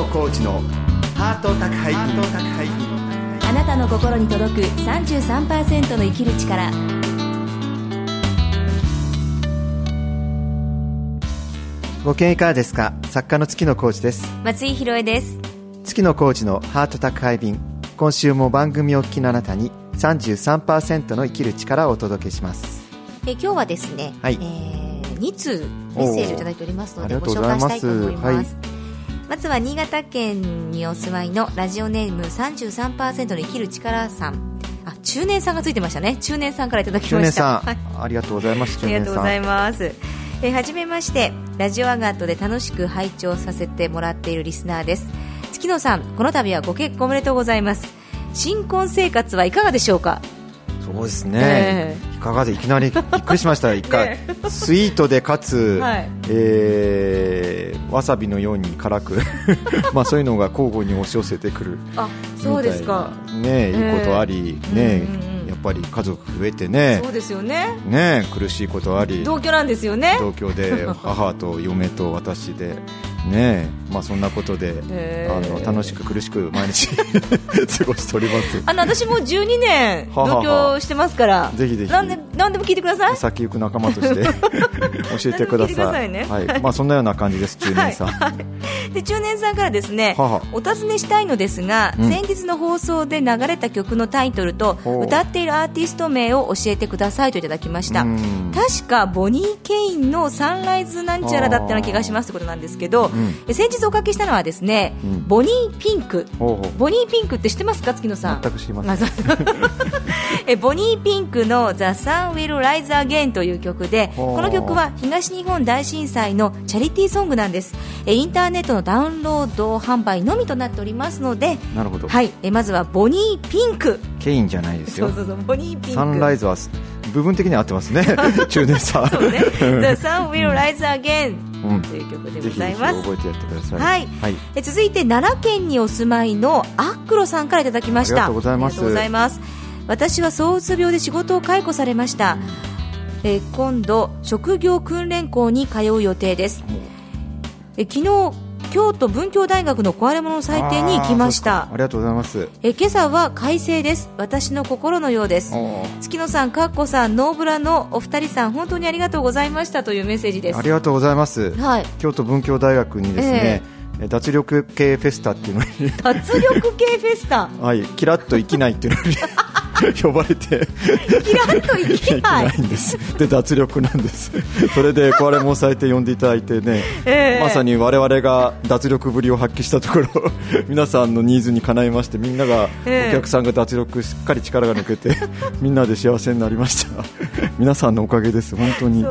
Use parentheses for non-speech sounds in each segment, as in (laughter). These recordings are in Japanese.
野コーチのハート宅配便あなたの心に届く33%の生きる力。ご機嫌いかがですか？作家の月野コーチです。松井宏恵です。月野コーチのハート宅配便。今週も番組をお聞きのあなたに33%の生きる力をお届けします。え今日はですね、はい。えー、2通メッセージをいただいておりますのでご紹介したいと思います。ありがとうございまずは新潟県にお住まいのラジオネーム33%の生きる力さん。あ中年さんがついてましたね。中年さんからいただき中ました。年さん、はい。ありがとうございます。ありがとうございまます。えーはじめまして、ラジオアガットで楽しく拝聴させてもらっているリスナーです。月野さん、この度はご結婚おめでとうございます。新婚生活はいかがでしょうか？すそうですね、いかがでいきなりびっくりしました。一回、(laughs) スイートでかつ、はい。えーわさびのように辛く。(laughs) まあそういうのが交互に押し寄せてくる。あ、そうですか。みたいな。ねいいことあり、ねえうんうんうん。やっぱり家族増えてね。そうですよね。ね苦しいことあり。同居なんですよね。東京で母と嫁と私でねまあそんなことであの楽しく苦しく毎日 (laughs) 過ごしております。あの私も12年同居してますから、ぜひぜひ。なんでなんでも聞いてください。先行く仲間として (laughs) 教えてください。ね。はい。まあそんなような感じです中年さん、で中年さんからですねははお尋ねしたいのですが、うん。先日の放送で流れた曲のタイトルと歌っているアーティスト名を教えてくださいといただきました。うん。確かボニー・ケインの「サンライズなんちゃら」だったような気がしますということなんですけど、ん。え先日おかけしたのはですね、うん。ボニー・ピンク。ボニー・ピンクって知ってますか月野さん？全く知りません。(laughs) (laughs) えボニー・ピンクの「The Sun Will Rise Again」という曲でこの曲は東日本大震災のチャリティーソングなんです。えインターネットのダウンロード販売のみとなっておりますのでなるほど、はい。えまずはボニー・ピンクケインじゃないですよ。そうそうそうボニー・ピンクサンライズは部分的には合ってますね。(laughs) 中年さん。そうね「(laughs) The Sun Will Rise Again うん」という曲でございます。覚えてやってください。はい。はい、え続いて奈良県にお住まいのアックロさんからいただきました。ありがとうございます私は躁うつ病で仕事を解雇されました、えー今度職業訓練校に通う予定です。え昨日京都文教大学の壊れ物祭典に行きました。ありがとうございます。え今朝は快晴です。私の心のようです。月野さん、かっこさん、ノーブラのお二人さん、本当にありがとうございましたというメッセージです。あ。りがとうございます。はい、京都文教大学にですね、脱力系フェスタっていうのに脱力系フェスタ、(laughs) はい、キラッと生きないっていうのに (laughs) 呼ばれて。キラッと生きいけない。んです。で脱力なんです。(laughs) それで壊れもされて呼んでいただいてね、(laughs) ええ。まさに我々が脱力ぶりを発揮したところ皆さんのニーズにかないましてみんなが、ええ。お客さんが脱力しっかり力が抜けてみんなで幸せになりました。皆さんのおかげです本当に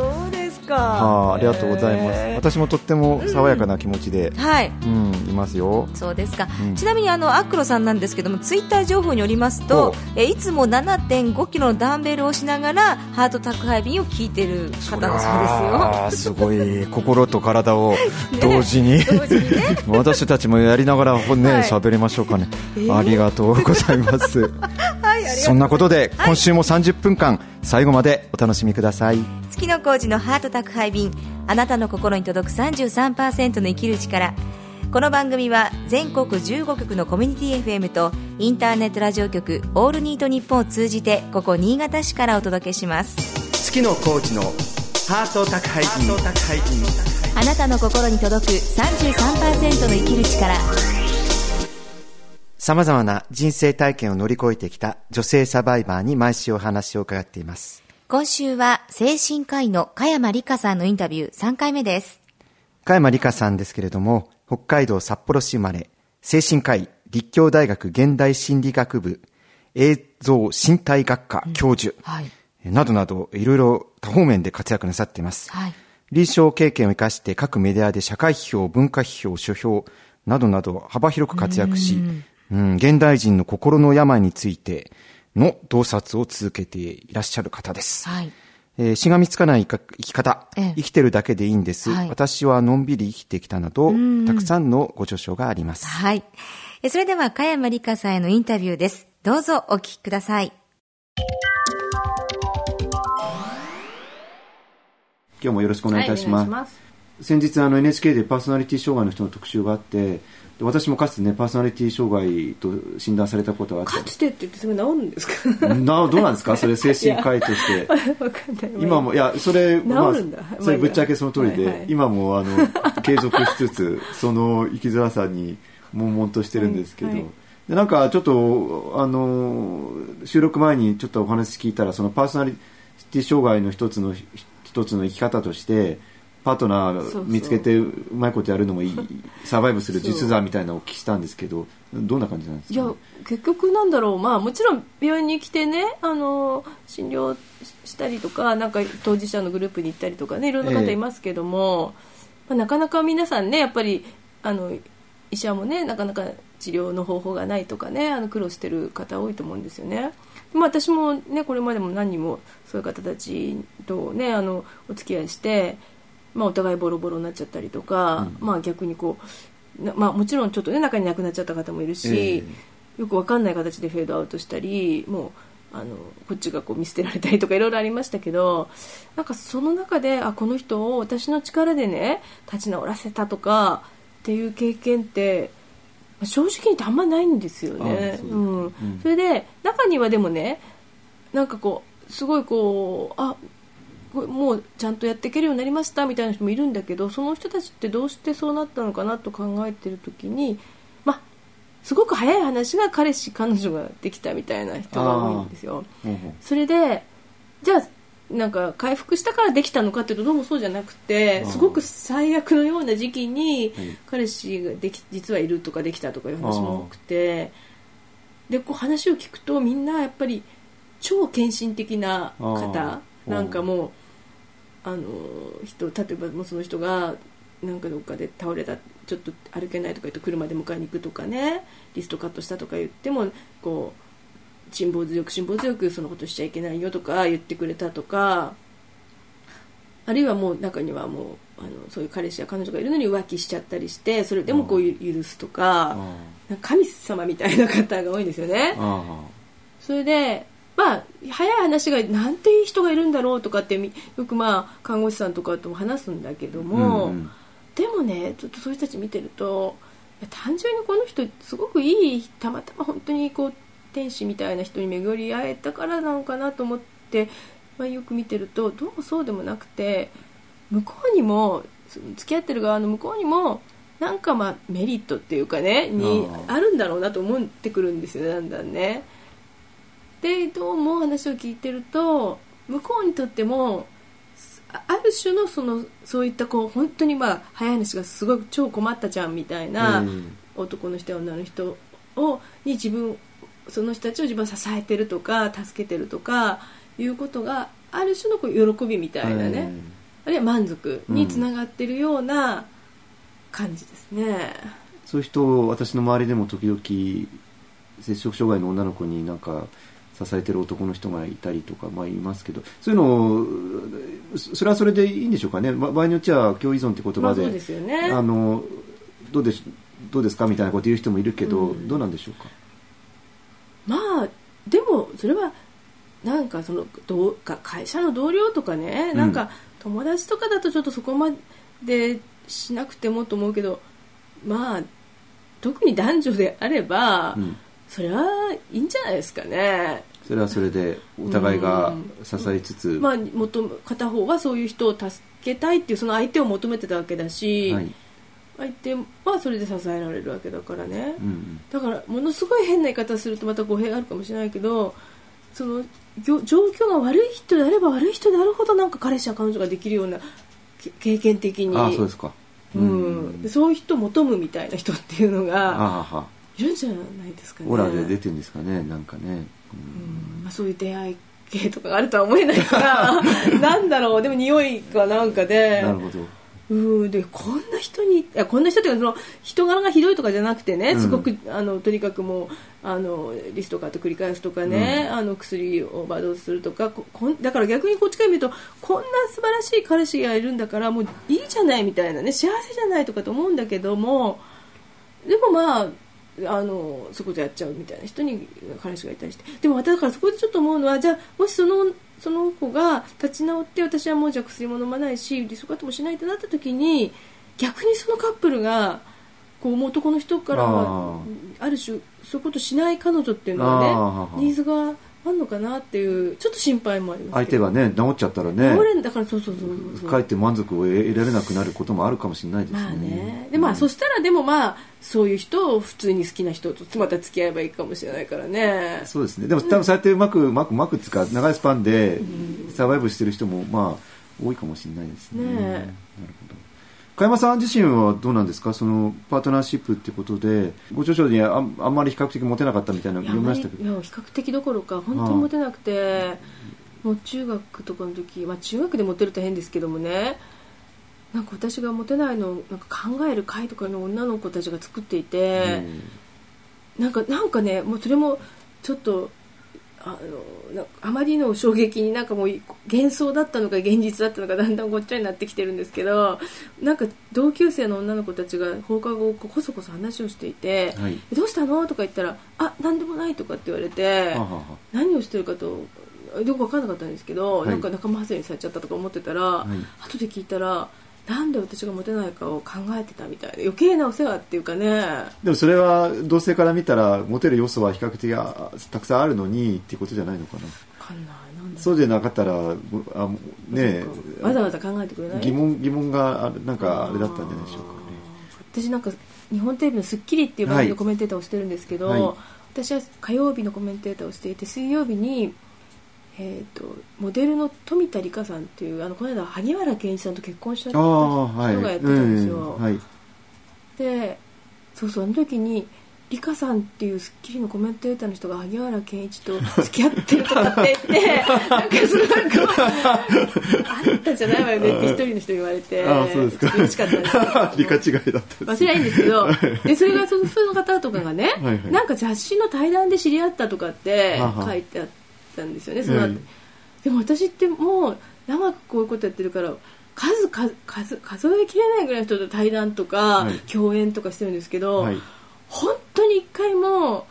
か。はあ、ありがとうございます、えー。私もとっても爽やかな気持ちで、はい。うんいますよ。そうですか、うん。ちなみにあのアックロさんなんですけどもツイッター情報によりますとおえいつも7.5キロのダンベルをしながらハート宅配便を聞いてる方だそうですよ。すごい心と体を (laughs) 同時に、ね。(laughs) 私たちもやりながらねはい。喋、りましょうかね、えー。ありがとうございます (laughs) そんなことで、今週も30分間最後までお楽しみください。月の工事のハート宅配便あなたの心に届く33%の生きる力。この番組は全国15局のコミュニティ FM とインターネットラジオ局オールニートニッポンを通じてここ新潟市からお届けします。月野コーチのハート宅配便。あなたの心に届く33%の生きる力様々な人生体験を乗り越えてきた女性サバイバーに毎週お話を伺っています。今週は精神科医の加山理香さんのインタビュー3回目です。加山理香さんですけれども北海道札幌市生まれ精神科医立教大学現代心理学部映像身体学科教授、はい。などなどいろいろ多方面で活躍なさっています、はい。臨床経験を生かして各メディアで社会批評、文化批評、書評などなど幅広く活躍し、うん、現代人の心の病についての洞察を続けていらっしゃる方です。はい。えーしがみつかない生き方、ええ。生きてるだけでいいんです、はい。私はのんびり生きてきたなど、たくさんのご著書があります。はい。えそれでは加山理香さんへのインタビューです。どうぞお聞きください。今日もよろしくお願いいたします。先日あの NHK でパーソナリティ障害の人の特集があって、で私もかつてねパーソナリティ障害と診断されたことがあって。かつてって言ってそれ治るんですか？などうなんですか？(laughs) それ精神科医として。今もいや。それまあそれぶっちゃけその通りで、はいはい。今もあの継続しつつその生きづらさに悶々としてるんですけど、はいはい。でなんかちょっとあの収録前にちょっとお話聞いたらそのパーソナリティ障害の一つの一つの生き方としてパートナー見つけてうまいことやるのもいい (laughs) サバイブする実座みたいなのをお聞きしたんですけどどんな感じなんですか、いや結局なんだろう。まあもちろん病院に来てねあの診療したりとかなんか当事者のグループに行ったりとかねいろんな方いますけども、まあ、なかなか皆さんねやっぱりあの医者もねなかなか治療の方法がないとかねあの苦労してる方多いと思うんですよね。まあ、私もねこれまでも何人もそういう方たちとねあのお付き合いして、まあ、お互いボロボロになっちゃったりとか、まあ逆にこうなまあ、もちろんちょっとね中に亡くなっちゃった方もいるし、えよくわかんない形でフェードアウトしたりもうあのこっちがこう見捨てられたりとかいろいろありましたけどなんかその中であこの人を私の力でね立ち直らせたとかっていう経験ってまあ正直に言ってあんまないんですよあね。そううん。うん。それで中にはでもねなんかこうすごいこうあもうちゃんとやっていけるようになりましたみたいな人もいるんだけどその人たちってどうしてそうなったのかなと考えてる時にまあすごく早い話が彼氏彼女ができたみたいな人が多いんですよ。それでじゃあなんか回復したからできたのかっていうとどうもそうじゃなくてすごく最悪のような時期にはい。彼氏ができ実はいるとかできたとかいう話も多くてでこう話を聞くとみんなやっぱり超献身的なあ方ーなんかもうあの人例えばもうその人がなんかどっかで倒れたちょっと歩けないとか言って車で迎えに行くとかねリストカットしたとか言ってもこう辛抱強く辛抱強くそのことしちゃいけないよとか言ってくれたとかあるいはもう中にはもうあのそういう彼氏や彼女がいるのに浮気しちゃったりしてそれでもこうゆ許すとか神様みたいな方が多いんですよね。あそれでまあ早い話がなんていい人がいるんだろうとかってみよくまあ看護師さんとかとも話すんだけども、うんうんでもねちょっとそういう人たち見てると単純にこの人すごくいいたまたま本当にこう天使みたいな人に巡り会えたからなのかなと思って、まあ、よく見てるとどうもそうでもなくて向こうにも付き合ってる側の向こうにもなんかまあメリットっていうかねにあるんだろうなと思ってくるんですよねだんだんね。でどうも話を聞いてると向こうにとってもあある種のそのそういったこう本当にまあ早い話がすごい超困ったじゃんみたいなうん。男の人や女の人をに自分その人たちを自分は支えてるとか助けてるとかいうことがある種のこう喜びみたいなね、あるいは満足につながってるような感じですね。そういう人私の周りでも時々摂食障害の女の子になんか支えてる男の人がいたりとか、まあ、いますけどそういうのをそそれはそれでいいんでしょうかね。ば場合によっては共依存って言葉で,、まですよね。あのどうでしどうですかみたいなこと言う人もいるけど、うん。どうなんでしょうか？まあでもそれはなんかそのどうか会社の同僚とかね、うん。なんか友達とかだとちょっとそこまでしなくてもと思うけどまあ特に男女であれば、うんそれはいいんじゃないですかね。それはそれでお互いが支えつつ、まあ、求め片方はそういう人を助けたいっていうその相手を求めてたわけだし、はい。相手はそれで支えられるわけだからね。うんうん。だからものすごい変な言い方するとまた語弊があるかもしれないけどその状況が悪い人であれば悪い人であるほどなんか彼氏や彼女ができるようなけ経験的に。ああそうですか。うん、でそういう人を求むみたいな人っていうのあがあはいるんじゃないですかね。オラで出てるんですかねなんかね、うん。うんまあ、そういう出会い系とかがあるとは思えないから (laughs) なんだろう。でも匂いがなんかで。なるほど。うん。でこんな人にいやこんな人っていうかその人柄がひどいとかじゃなくてね、うん。すごくあのとにかくもうあのリストカット繰り返すとかね、あの薬をオーバードするとかここんだから逆にこっちから見るとこんな素晴らしい彼氏がいるんだからもういいじゃないみたいなね幸せじゃないとかと思うんだけどもでもまああのそこでやっちゃうみたいな人に彼氏がいたりしてでも私だからそこでちょっと思うのはじゃあもしそのその子が立ち直って私はもうじゃあ薬も飲まないしリストカットもしないってなった時に逆にそのカップルがこうもう男の人からはあある種そういうことしない彼女っていうのあはー。ねニーズがあるのかなっていうちょっと心配もあります相手がね治っちゃったらね倒れんだからそうそうそうえって満足を得られなくなることもあるかもしれないですね,、まあね。でまあ、そしたらでもまあそういう人を普通に好きな人とまた付き合えばいいかもしれないからね。そうですね。でも多分そうやってうまくうまくうまくつうか長いスパンでサバイブしてる人もまあ多いかもしれないですね。ねえ。なるほど。加山さん自身はどうなんですか？そのパートナーシップってことでご著書にあんあんまり比較的モテなかったみたいなの読みましたけど。いや比較的どころか本当にモテなくて。もう中学とかの時、まあ、中学でモテると変ですけどもねなんか私がモテないのをなんか考える会とかの女の子たちが作っていて、なんかなんかねもうそれもちょっとあのなあまりの衝撃になんかもう幻想だったのか現実だったのかだんだんごっちゃになってきてるんですけどなんか同級生の女の子たちが放課後こそこそ話をしていて「はいどうしたの?」とか言ったら「あ何でもない」とかって言われて何をしてるかとよく分からなかったんですけど、はい。なんか仲間外れにされちゃったとか思ってたら、い。後で聞いたらなんで私がモテないかを考えてたみたいで余計なお世話っていうかね。でもそれは同性から見たらモテる要素は比較的あたくさんあるのにっていうことじゃないのかな。分かんない。なんだそうじゃなかったらあねわざわざ考えてくれない？疑問疑問があるなんかあれだったんじゃないでしょうかね。私なんか日本テレビの『スッキリ』っていう番組のコメンテーターをしてるんですけど、はい。私は火曜日のコメンテーターをしていて水曜日に、えー、とモデルの富田理香さんっていうあのこの間萩原健一さんと結婚した人がやってたんですよ、うんはい。でそうそうあの時にリカさんっていう『スッキリ』のコメンテーターの人が萩原健一と付き合ってるとかって言って (laughs) なんかすごいこうあったんじゃないわよねって一人の人に言われてああそうですか。嬉しかったんです。(laughs) 理科違いだったです忘れないいんですけどでそれがそのその方とかがねはいはい。なんか雑誌の対談で知り合ったとかって書いてあったんですよねその後。はいでも私ってもう長くこういうことやってるから数数数数えきれないぐらいの人と対談とか、はい。共演とかしてるんですけど、はい。本当に一回も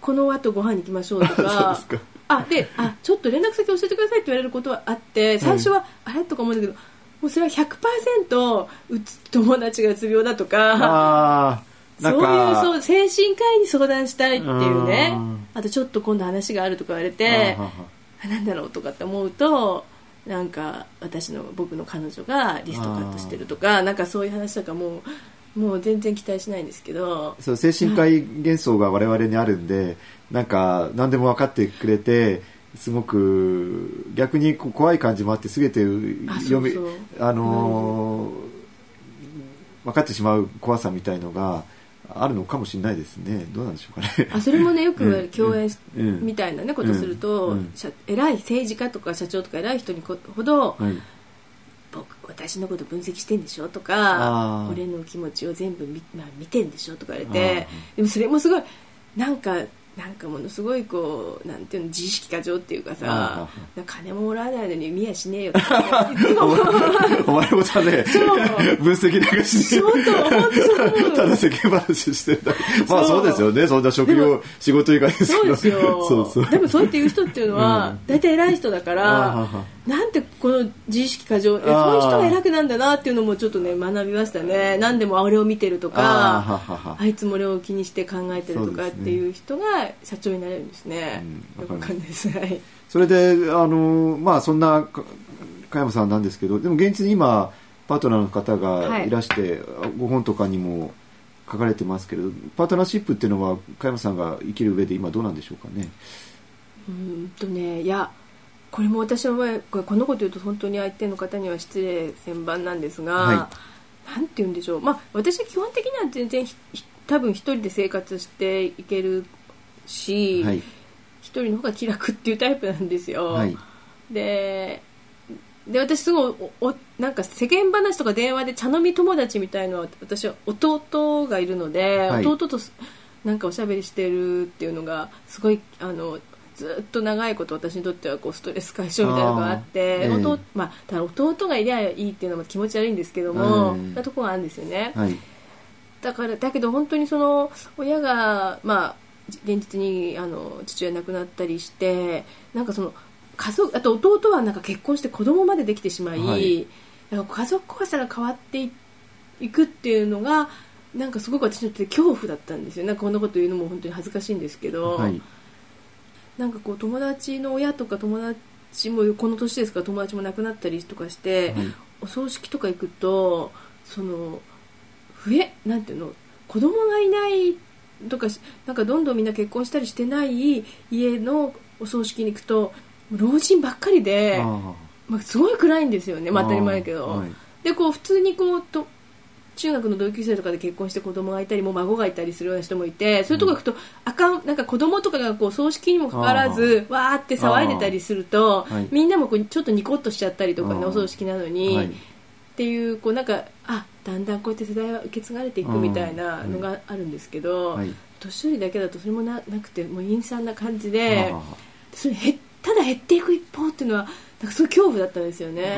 この後ご飯に行きましょうとか (laughs) あであちょっと連絡先教えてくださいって言われることはあって最初は、あれ？とか思うんだけどもうそれは100%うつ友達がうつ病だとかそういうかそう精神科医に相談したいっていうね。うん。あとちょっと今度話があるとか言われあてあなんだろうとかって思うとなんか私の僕の彼女がリストカットしてるとかなんかそういう話とかもうもう全然期待しないんですけど。そう精神科医幻想が我々にあるんでなんか何でも分かってくれてすごく逆に怖い感じもあって全てあ読みあのー分かってしまう怖さみたいのがあるのかもしれないですね。どうなんでしょうかね。あそれもねよく共演うん。みたいな、ね、ことすると、うん。偉い政治家とか社長とか偉い人にこほど、はい。僕私のこと分析してんでしょとあかー。俺の気持ちを全部見,、まあ、見てんでしょとか言われてでもそれもすごいなんかなんかものすごいこうなんていうの自意識過剰っていうかさ金ももらわないのに見やしねえよ (laughs) とかいつもお前もさね分析なんかしちょっと本当そう思う。ただ世間話してるだけ。まあそうですよね。そんな職業仕事以外ですけど。そうですよ。そうそう。でもそうやって言う人っていうのは大体偉い人だからはなんてこの自意識過剰えそういう人が偉くなんだなっていうのもちょっとね学びましたね。何でも俺を見てるとかあいつも俺を気にして考えてるとかっていう人が社長になれるんですね。うんよくわかんないです。はい。それであのまあそんなか加山さんなんですけどでも現実に今パートナーの方がい。らして、ご本とかにも書かれてますけれどパートナーシップっていうのは加山さんが生きる上で今どうなんでしょうかね？うーんとねいやこれも私はこれこのこと言うと本当に相手の方には失礼千万なんですが、はなんて言うんでしょう、まあ、私は基本的には全然多分一人で生活していけるし、はい。一人の方が気楽っていうタイプなんですよ。はい。でで私すごいおおなんか世間話とか電話で茶飲み友達みたいのは私は弟がいるので、はい。弟とすなんかおしゃべりしてるっていうのがすごいあのずっと長いこと私にとってはこうストレス解消みたいなのがあってええ。弟,、まあ、ただ弟がいりゃいいっていうのも気持ち悪いんですけども、うん。なところがあるんですよね。はい。だからだけど本当にその親がまあ現実にあの父親亡くなったりしてなんかその家族あと弟はなんか結婚して子供までできてしまい、はい。なんか家族怖さが変わっていいくっていうのがなんかすごく私にとって恐怖だったんですよ。なんかこんなこと言うのも本当に恥ずかしいんですけど、はい。なんかこう友達の親とか友達もこの年ですから友達も亡くなったりとかして、はい。お葬式とか行くとその増えなんていうの子供がいないとかしなんかどんどんみんな結婚したりしてない家のお葬式に行くと老人ばっかりで、あまあ、すごい暗いんですよね、まあ、当たり前だけど、あはい。でこう普通にこうと中学の同級生とかで結婚して子供がいたりもう孫がいたりするような人もいてそういうとこ行くと、あかんなんか子供とかがこう葬式にもかかわらずわーって騒いでたりすると、はい。みんなもこうちょっとニコッとしちゃったりとかねお葬式なのに、はいっていうこうなんかあだんだんこうやって世代は受け継がれていくみたいなのがあるんですけど、はい。年寄りだけだとそれもななくてもう陰惨な感じであそれへただ減っていく一方っていうのはなんかそういう恐怖だったんですよね。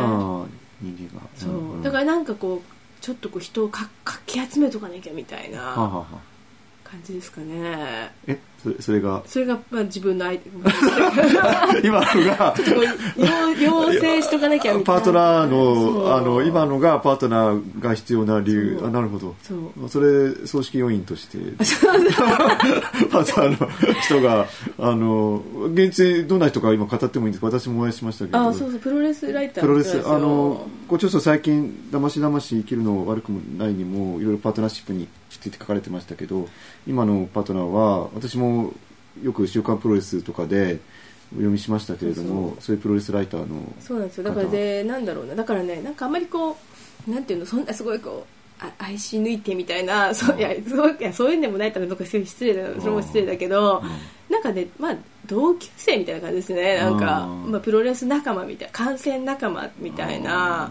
そう、だからなんかこうちょっとこう人をかかき集めとかなきゃみたいなはあ感じですかね。えそれそれが。それがまあ自分の相手 (laughs) 今のが。要要請しとかなきゃパートナーのあの今のがパートナーが必要な理由。あなるほど。そう。それ葬式要員として。(laughs) (laughs) パートナーの人があの現地どんな人か今語ってもいいんですか？私もお会いしましたけど。あそうそうプロレスライタープロレスあのこうちょっと最近「だましだまし生きるの悪くもない」にもいろいろパートナーシップについて書かれてましたけど今のパートナーは私もよく「週刊プロレス」とかでお読みしましたけれどもそういうプロレスライターのそうなんですよ。だからでなんだろうな。だからねなんかあんまりこうなんていうのそんなすごいこうあ愛し抜いてみたいなそういやすごいいやそういうんでもないからとか失礼だそれも失礼だけどなんかねまあ同級生みたいな感じですね。なんかうんまあプロレス仲間みたいな観戦仲間みたいな。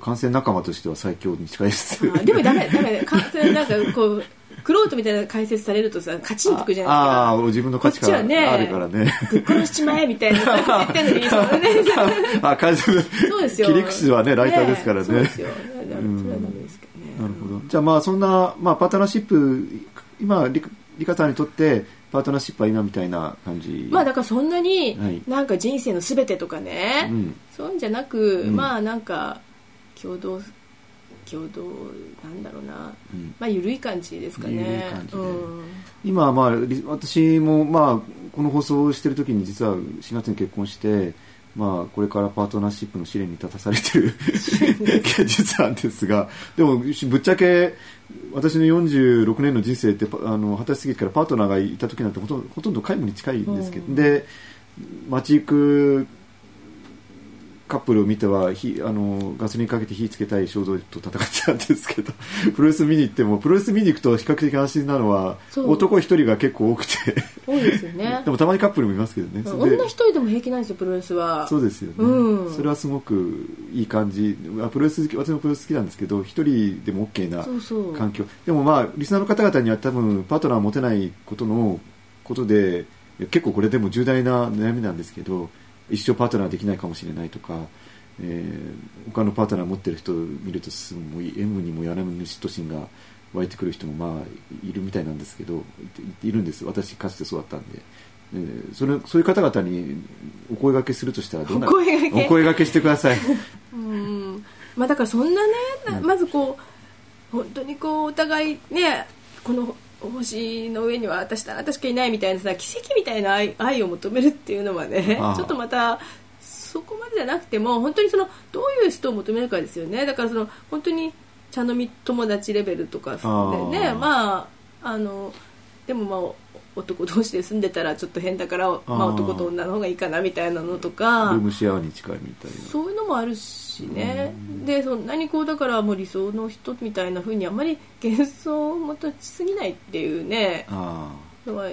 感染仲間としては最強に近いです。あでもダメダメ。観戦なんかこうクロートみたいな解説されるとさカチンとくじゃない自分のですか価値観こっちはねあるからね。ぶっ殺しちまえみたいな言ってんのに (laughs) あ解説そうですよ。切り口はねライターですからね。そうですよ。それですけどね。なるほど。じゃあまあそんな、まあ、パートナーシップ今リカリカさんにとってパートナーシップは今みたいな感じ。まあだからそんなにはい。なんか人生のすべてとかね、うん。そういうんじゃなく、うん。まあなんか共同共同なんだろうな、うん。まあ緩い感じですかね。うん。今はまあり私もまあこの放送をしてる時に実は4月に結婚してまあこれからパートナーシップの試練に立たされてる (laughs) 現実なんですがでもぶっちゃけ私の46年の人生ってパあの二十歳過ぎてからパートナーがいた時なんてほとんどほとんど皆無に近いんですけど、うん。で街行くカップルを見ては火あのガソリンかけて火つけたい衝動と戦ってたんですけど (laughs) プロレス見に行ってもプロレス見に行くと比較的安心なのは男一人が結構多くて。多いですよね。(laughs) でもたまにカップルもいますけどね。女一人でも平気なんですよプロレスは。そうですよね、うん。それはすごくいい感じ。あプロレス好き私もプロレス好きなんですけど一人でも OK な環境。でもまあリスナーの方々には多分パートナーを持てないことのことで結構これでも重大な悩みなんですけど一生パートナーできないかもしれないとか、えー他のパートナー持ってる人を見るとすごい M にもやらぬ嫉妬心が湧いてくる人もまあいるみたいなんですけどいいるんです。私かつてそうだったんで。えーそれそういう方々にお声掛けするとしたらどんなお声お声掛けしてください。(laughs) うん。まあだからそんなね、なまずこう本当にこうお互いねこの星の上には私とあなたしかいないみたいなさ奇跡みたいな愛愛を求めるっていうのはねちょっとまたそこまでじゃなくても本当にそのどういう人を求めるかですよね。だからその本当に茶飲み友達レベルとかであね。あまああのでもまあ男同士で住んでたらちょっと変だから、まあ、男と女の方がいいかなみたいなのとかルームシェアに近いみたいな。そういうのもあるしね、でそんなにこうだからもう理想の人みたいな風にあんまり幻想を持たちすぎないっていうねあのは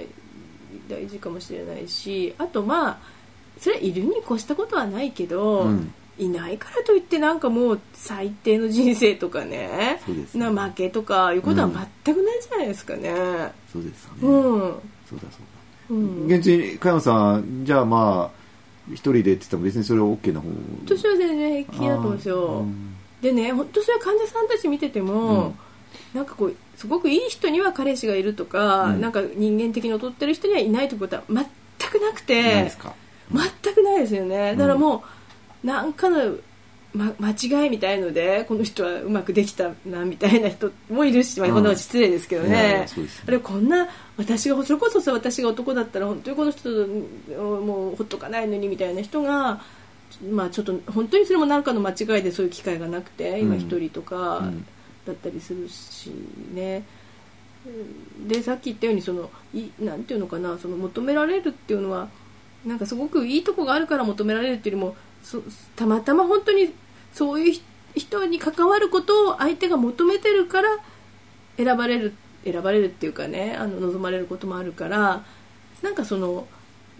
大事かもしれないしあとまあそれはいるに越したことはないけど、うん。いないからといってなんかもう最低の人生とかねね。な負けとかいうことは全くないじゃないですかね。そうですね、うんそうだそうだ。うん。現地に加山さんじゃあまあ一人でって言っても別にそれは OK な方？私は全然平気だと思うんですよ。でね本当それは患者さんたち見てても、なんかこうすごくいい人には彼氏がいるとか、うん。なんか人間的に劣ってる人にはいないということは全くなくて全くないですよね。だからもう、なんかのま、間違いみたいのでこの人はうまくできたなみたいな人もいるし、まあ、こんな失礼ですけどね。うですね。あれこんな私がそれこそさ私が男だったら本当にこの人もうほっとかないのにみたいな人が、まあ、ちょっと本当にそれも何かの間違いでそういう機会がなくて今一人とかうんだったりするしね。でさっき言ったようにそのいなんていうのかなその求められるっていうのはなんかすごくいいとこがあるから求められるっていうよりもそたまたま本当にそういう人に関わることを相手が求めてるから選ばれる選ばれるっていうかねあの望まれることもあるからなんかその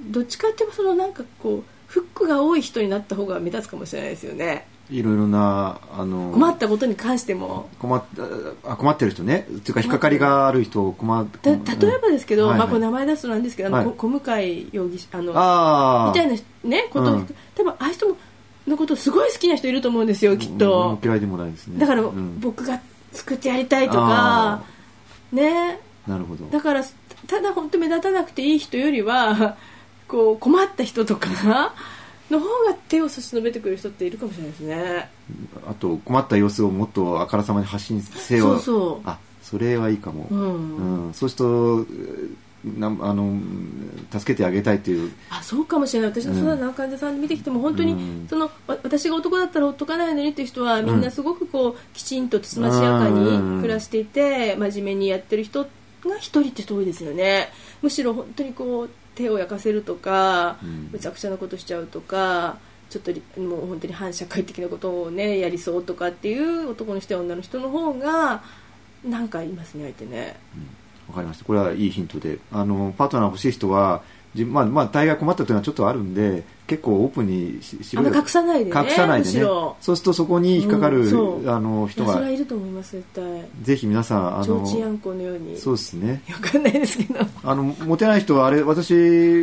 どっちかっていうとそのなんかこうフックが多い人になった方が目立つかもしれないですよね。いろいろなあの困ったことに関しても。困っあ困ってる人ね。っていうか引っかかりがある人困った例えばですけど、はいはい。まあ、これ名前出すとなんですけど、あのはい。こ小向井容疑者あのみたいなねこと、うん。多分ああいう人ものことすごい好きな人いると思うんですよきっうんと、嫌いでもないですね。だから、うん。僕が作ってやりたいとかあね。なるほど。だからただ本当目立たなくていい人よりは (laughs) こう困った人とか (laughs) の方が手を差し伸べてくる人っているかもしれないですね。あと困った様子をもっとあからさまに発信せよ。そうそう。あそれはいいかも、うん。うん。そうするとなあの助けてあげたいという。あそうかもしれない。私のうん。そうな患者さん見てきても本当に、うん。そのわ私が男だったらほっとかないのにっていう人はみんなすごくこうきちんとつつましやかに暮らしていて真面目にやってる人が一人って人多いですよね。むしろ本当にこう手を焼かせるとか、うん。むちゃくちゃなことしちゃうとかちょっとりもう本当に反社会的なことをねやりそうとかっていう男の人や女の人の方がなんかいますね相手ねわかりました。これはいいヒントで。あのパートナー欲しい人はじまあまあ大概困ったというのはちょっとあるんで結構オープンにしし隠さないでね隠さないでね。そうするとそこに引っかかる、うんあのいやそれ人がはいると思います絶対。ぜひ皆さんあのうちんあんこのように。そうですね。わかんないですけど。あのモテない人はあれ私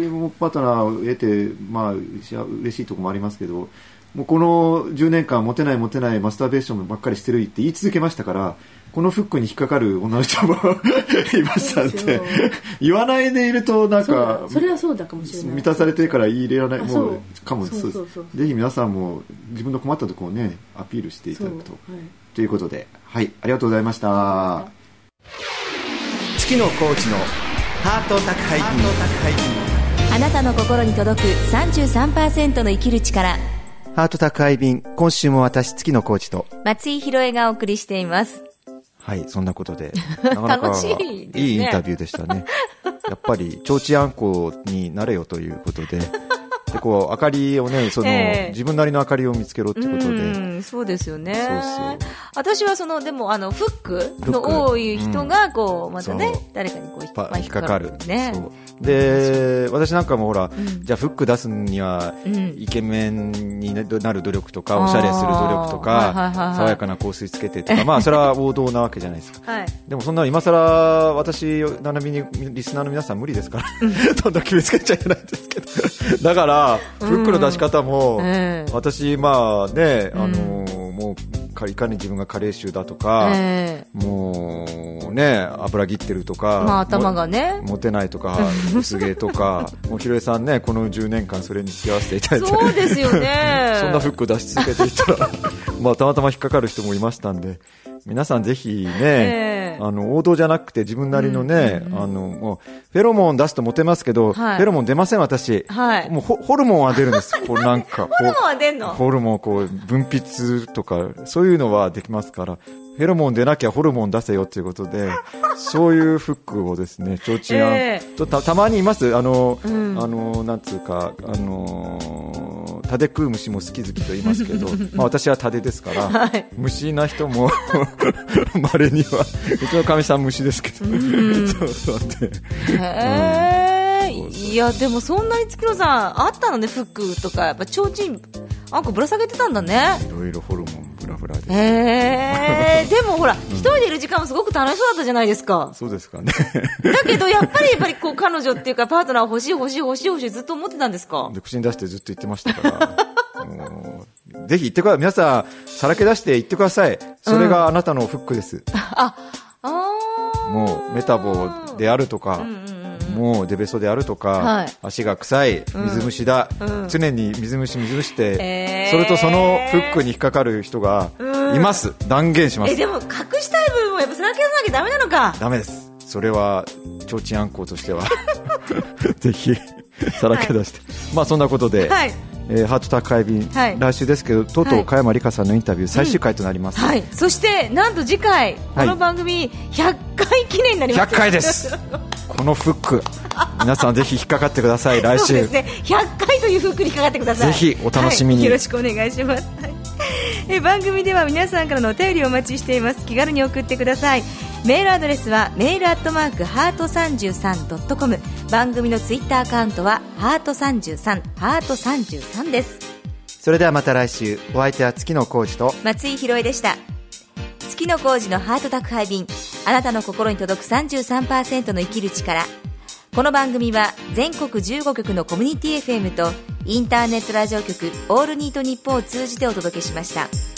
もパートナーを得てまあし嬉しいところもありますけどもうこの10年間モテないモテないマスターベーションばっかりしてるって言い続けましたからこのフックに引っかかる女の人も (laughs) いましたんでそうですよ言わないでいるとなんかだそれはそうだかもしれない。満たされてるから言い入れられないもうかもです。ぜひ皆さんも自分の困ったところをねアピールしていただくと。はい。ということではいありがとうございました。月野コーチのハート宅配便。あなたの心に届く33%の生きる力ハート宅配便、今週も私、月野コーチと。松井宏恵がお送りしていますはい、そんなことで。(laughs) なかなか楽しいねいいインタビューでしたね。(laughs) やっぱり、ちょうちあんこになれよということで。で、こう、明かりをね、その、ええ自分なりの明かりを見つけろってことで。うんそうですよね。そうそう。私はそのでもあのフックの多い人がこうまたね誰かにこう引っパまあ引っかかる。ね。で、私なんかもほら、ん。じゃあフック出すには、うん。イケメンになる努力とか、おしゃれする努力とかはい、爽やかな香水つけてとか、まあそれは王道なわけじゃないですか。(laughs) はい。でもそんなの今更私並びにリスナーの皆さん無理ですからどんどん決めつけちゃいけないんですけど。だからフックの出し方も、ええ。私まあね、あのもうかいかに自分が加齢臭だとか、えもうね油切ってるとか、まあ頭がね。もモテないとか薄毛とか (laughs) もうひろえさんねこの10年間それに付き合わせていただいてそうですよね。(laughs) そんなフック出し続けていったら (laughs) まあたまたま引っかかる人もいましたんで皆さんぜひね、ええあの王道じゃなくて自分なりのね、あのもうフェロモン出すとモテますけど、はい。フェロモン出ません私、はい。もうホホルモンは出るんです。(laughs) こうなんかホホルモンは出んの？ホルモンをこう分泌とかそういうのはできますからフェロモン出なきゃホルモン出せよということで (laughs) そういうフックをですねちょうちんあん、えとたたまにいます。あの、ん。あのなんつうかあのタデ食う虫も好き好きと言いますけど (laughs) まあ私はタデですから、はい。虫な人も (laughs) 稀にはうちのかみさん虫ですけど、そうそうで。へえいやでもそんなに月野さんあったのねフックとか。やっぱ提灯あんこぶら下げてたんだね。いろいろホルモンブラブラで、へえ (laughs) でもほら一人でいる時間もすごく楽しそうだったじゃないですか。そうですかね。だけどやっぱりやっぱりこう彼女っていうかパートナー欲しい欲しい欲しい欲しいずっと思ってたんですか？で口に出してずっと言ってましたから。もうぜひ言ってください。皆さんさらけ出して言ってください。それがあなたのフックです、ああー。もうメタボであるとか、うんうんうんもうデベソであるとか、はい。足が臭い水虫だ、うん。常に水虫水虫って、えー。それとそのフックに引っかかる人がいます、断言します。えでも隠したい部分をやっぱさらけ出さなきゃダメなのか。ダメです。それは提灯あんこうとしては。(laughs) (laughs) ぜひさらけ出して、まあそんなことで、はいえーハート宅配便、はい。来週ですけどとうとはい。う加山里香さんのインタビュー最終回となります、はい。そしてなんと次回この番組100回記念になります。100回です。(laughs) このフック皆さんぜひ引っかかってください。来 (laughs) 週そうですね。100回というフックにかかってください。ぜひお楽しみに。はい。よろしくお願いします。はい。え番組では皆さんからのお便りをお待ちしています。気軽に送ってくださいメールアドレスはメールアットマークハート 33.com 番組のツイッターアカウントはハート33ハート33です。それではまた来週お相手は月野浩二と松井宏恵でした。月の工事のハート宅配便。あなたの心に届く33%の生きる力。この番組は全国15局のコミュニティ FM とインターネットラジオ局オールニートニッポンを通じてお届けしました